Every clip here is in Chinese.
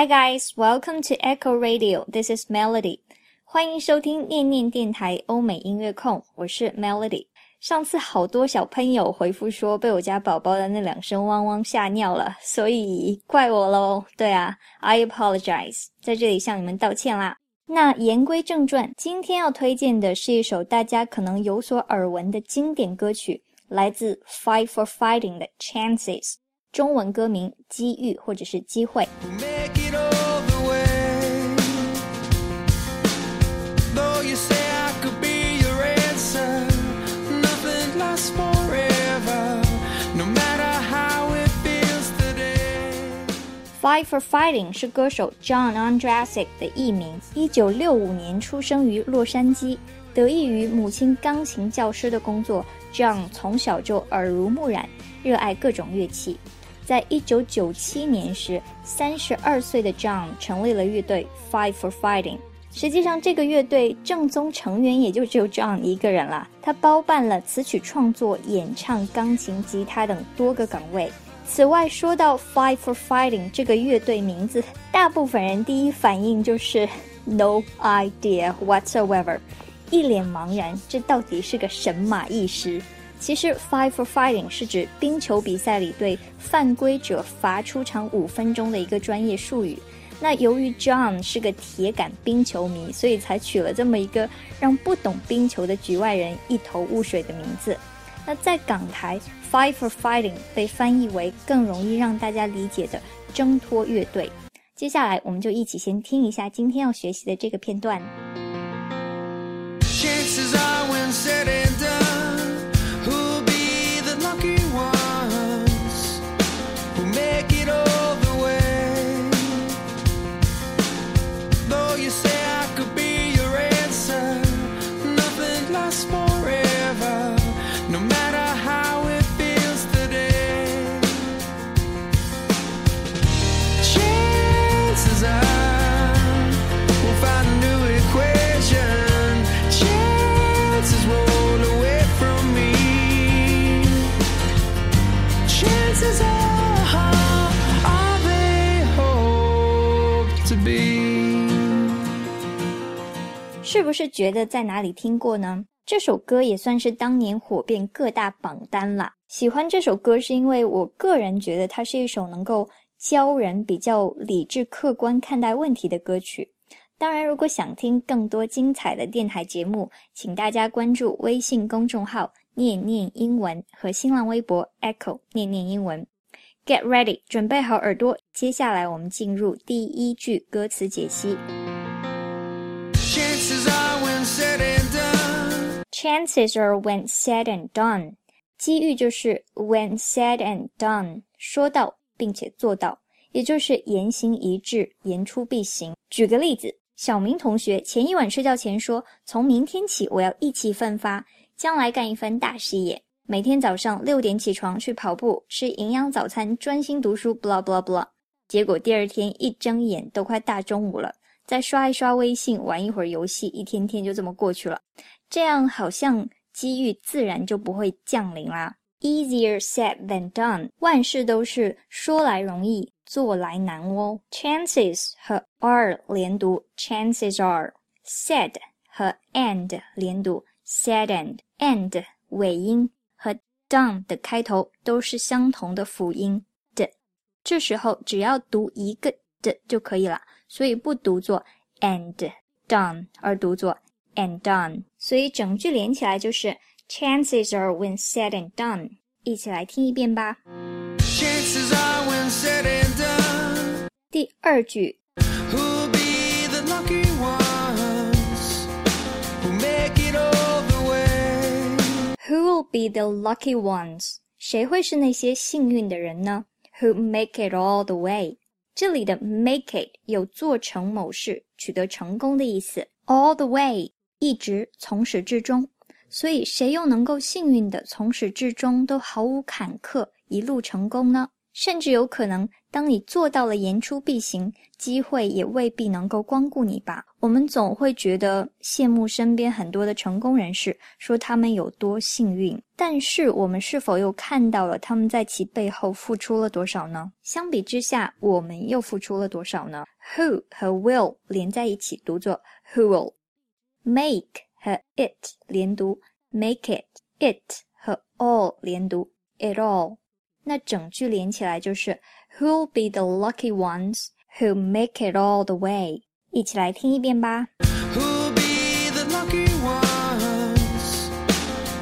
Hi guys, welcome to Echo Radio. This is Melody. 欢迎收听念念电台欧美音乐控，我是 Melody。上次好多小朋友回复说被我家宝宝的那两声汪汪吓尿了，所以怪我喽。对啊，I apologize，在这里向你们道歉啦。那言归正传，今天要推荐的是一首大家可能有所耳闻的经典歌曲，来自 Fight for Fighting 的 Chances。中文歌名《机遇》或者是机会。Fight for Fighting 是歌手 John Ondrasik 的艺名。一九六五年出生于洛杉矶，得益于母亲钢琴教师的工作，John 从小就耳濡目染，热爱各种乐器。在一九九七年时，三十二岁的 John 成立了乐队 Fight for Fighting。实际上，这个乐队正宗成员也就只有 John 一个人了。他包办了词曲创作、演唱、钢琴、吉他等多个岗位。此外，说到 Fight for Fighting 这个乐队名字，大部分人第一反应就是 No idea whatsoever，一脸茫然，这到底是个神马意思？其实 Fight for Fighting 是指冰球比赛里对犯规者罚出场五分钟的一个专业术语。那由于 John 是个铁杆冰球迷，所以才取了这么一个让不懂冰球的局外人一头雾水的名字。那在港台，Fight for Fighting 被翻译为更容易让大家理解的挣脱乐队。接下来，我们就一起先听一下今天要学习的这个片段。不是觉得在哪里听过呢？这首歌也算是当年火遍各大榜单啦。喜欢这首歌是因为我个人觉得它是一首能够教人比较理智客观看待问题的歌曲。当然，如果想听更多精彩的电台节目，请大家关注微信公众号“念念英文”和新浪微博 “Echo 念念英文”。Get ready，准备好耳朵。接下来我们进入第一句歌词解析。Chances are when said and done，机遇就是 when said and done，说到并且做到，也就是言行一致，言出必行。举个例子，小明同学前一晚睡觉前说，从明天起我要意气奋发，将来干一番大事业。每天早上六点起床去跑步，吃营养早餐，专心读书，blah blah blah。结果第二天一睁眼都快大中午了，再刷一刷微信，玩一会儿游戏，一天天就这么过去了。这样好像机遇自然就不会降临啦。Easier said than done，万事都是说来容易，做来难哦。Chances 和 are 连读，chances are；said 和 and 连读，said and；and 尾音和 done 的开头都是相同的辅音的，这时候只要读一个的就可以了，所以不读作 and done，而读作。and done，所以整句连起来就是 Chances are when said and done。一起来听一遍吧。Chances are when said and done。第二句。Who'll be the lucky ones who make it all the way? Who will be the lucky ones？谁会是那些幸运的人呢？Who make it all the way？这里的 make it 有做成某事、取得成功的意思。All the way 一直从始至终，所以谁又能够幸运的从始至终都毫无坎坷，一路成功呢？甚至有可能，当你做到了言出必行，机会也未必能够光顾你吧。我们总会觉得羡慕身边很多的成功人士，说他们有多幸运。但是，我们是否又看到了他们在其背后付出了多少呢？相比之下，我们又付出了多少呢？Who 和 will 连在一起读作 who will will，make 和 it 连读 make it，it 和 all 连读 it all。那整句连起来就是 Who'll be the lucky ones who make it all the way？一起来听一遍吧。Who'll be the lucky ones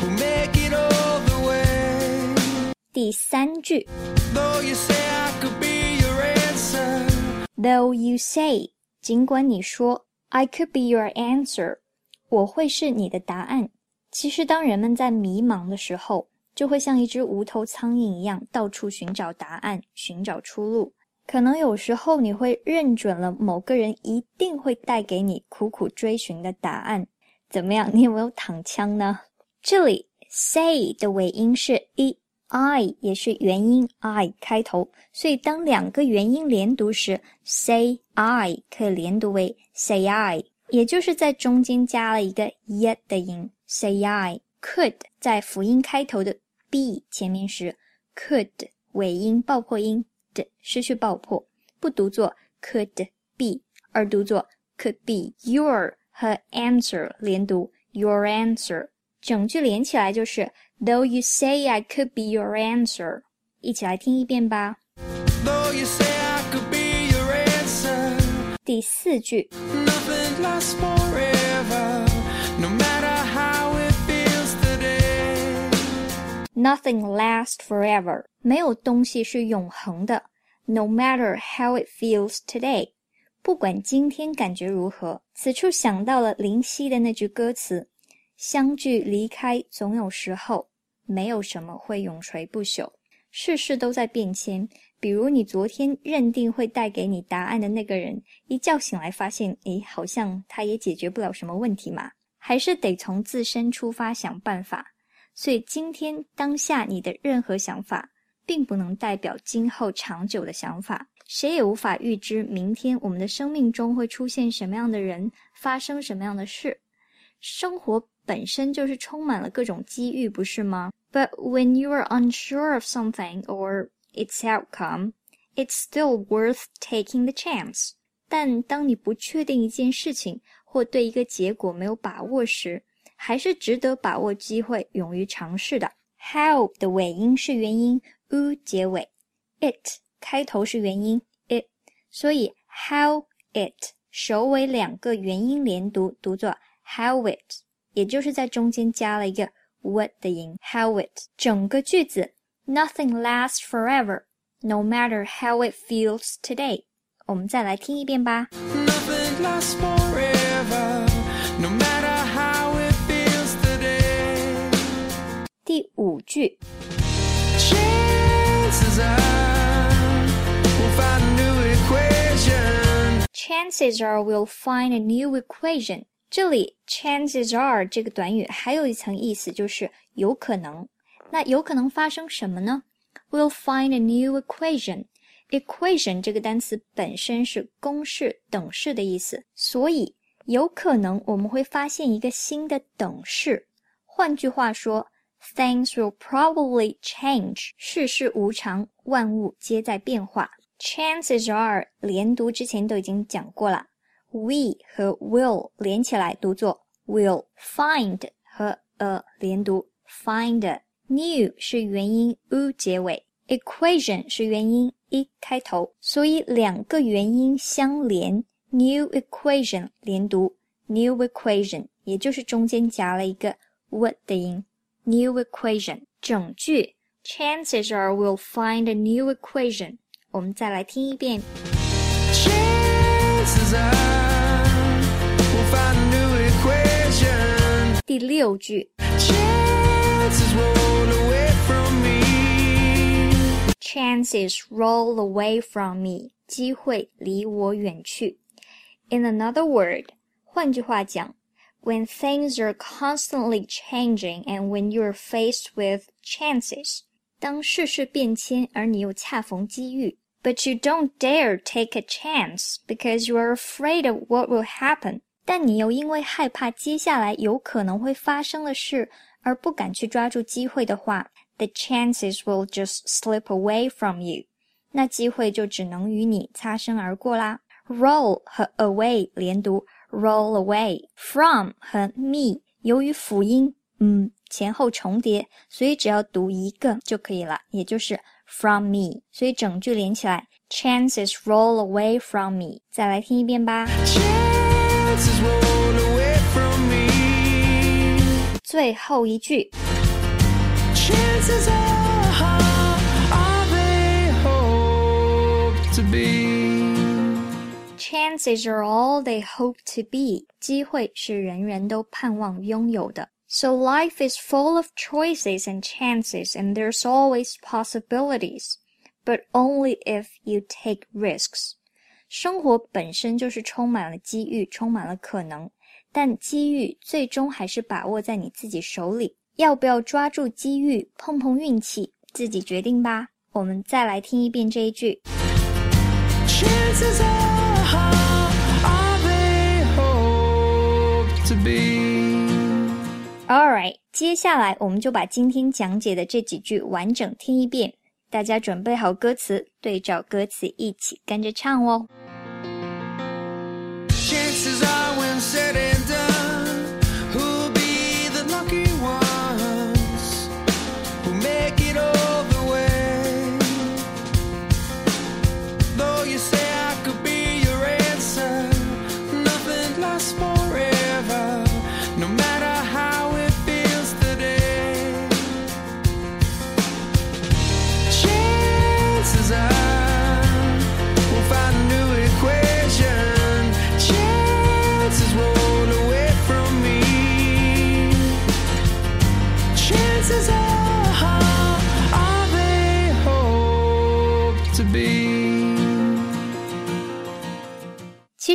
who make it all the way? 第三句 Though you say I could be your answer, Though you say，尽管你说 I could be your answer， 我会是你的答案。其实当人们在迷茫的时候，就会像一只无头苍蝇一样，到处寻找答案，寻找出路。可能有时候你会认准了某个人一定会带给你苦苦追寻的答案。怎么样？你有没有躺枪呢？这里 say 的尾音是 e，i 也是元音 i 开头，所以当两个元音连读时，say I 可以连读为 say I，也就是在中间加了一个 yet 的音，say I could 在辅音开头的。be 前面时 could 尾音爆破音的失去爆破，不读作 could be，而读作 could be。your 和 answer 连读 your answer，整句连起来就是 Though you say I could be your answer，一起来听一遍吧。though you say I could be your answer, 第四句 nothing Nothing Lasts Forever，没有东西是永恒的。No matter how it feels today，不管今天感觉如何，此处想到了林夕的那句歌词：相聚离开总有时候，没有什么会永垂不朽，事事都在变迁。比如你昨天认定会带给你答案的那个人，一觉醒来发现，诶，好像他也解决不了什么问题嘛，还是得从自身出发想办法。所以今天当下你的任何想法，并不能代表今后长久的想法。谁也无法预知明天我们的生命中会出现什么样的人，发生什么样的事。生活本身就是充满了各种机遇，不是吗？But when you are unsure of something or its outcome, it's still worth taking the chance. 但当你不确定一件事情或对一个结果没有把握时，还是值得把握机会，勇于尝试的。How 的尾音是元音 u 结尾，it 开头是元音 it，所以 how it 首尾两个元音连读，读作 how it，也就是在中间加了一个 what 的音 how it。整个句子 Nothing lasts forever, no matter how it feels today。我们再来听一遍吧。 Nothing lasts forever, no matter how it feels today. 第五句 Chances are we'll find a new equation. Chances are we'll find a new equation。这里 chances are 这个短语还有一层意思，就是有可能。 那有可能发生什么呢？We'll find a new equation。equation 这个单词本身是公式、等式的意思，所以有可能我们会发现一个新的等式。换句话说，things will probably change。世事无常，万物皆在变化。Chances are 连读之前都已经讲过了，we 和 will 连起来读作 will。find 和 a 连读 find。New 是元音 u 结尾，equation 是元音 e 开头，所以两个元音相连，new equation 连读 new equation，也就是中间夹了一个 what 的音，new equation。整句 Chances are we'll find a new equation。我们再来听一遍。Chances are we'll find a new equation. 第六句 Chances roll away from me. Chances roll away from me，机会离我远去。In another word，换句话讲，when things are constantly changing and when you're faced with chances， 当世事变迁，而你又恰逢机遇，but you don't dare take a chance because you are afraid of what will happen。但你又因为害怕接下来有可能会发生的事， 而不敢去抓住机会的话，the chances will just slip away from you。那机会就只能与你擦身而过啦。Roll 和 away 连读，roll away。From 和 me 由于辅音，嗯，前后重叠，所以只要读一个就可以了，也就是 from me。所以整句连起来，chances roll away from me。再来听一遍吧。Chances 最后一句 Chances are, are they hope to be. Chances are all they hope to be。机会是人人都盼望拥有的。So life is full of choices and chances, and there's always possibilities, but only if you take risks. 生活本身就是充满了机遇，充满了可能，但机遇最终还是把握在你自己手里。要不要抓住机遇，碰碰运气，自己决定吧。我们再来听一遍这一句。All right，接下来我们就把今天讲解的这几句完整听一遍，大家准备好歌词，对照歌词一起跟着唱哦。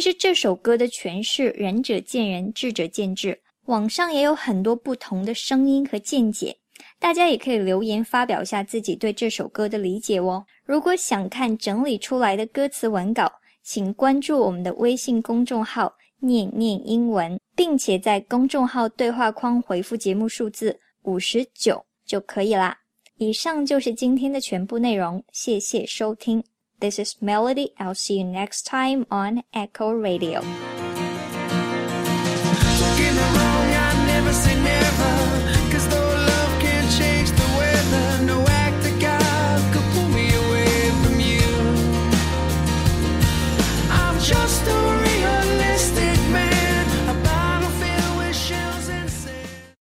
其实这首歌的诠释仁者见仁，智者见智，网上也有很多不同的声音和见解，大家也可以留言发表一下自己对这首歌的理解哦。如果想看整理出来的歌词文稿，请关注我们的微信公众号“念念英文”，并且在公众号对话框回复节目数字五十九就可以啦。以上就是今天的全部内容，谢谢收听。This is Melody. I'll see you next time on Echo Radio. Never never. Cause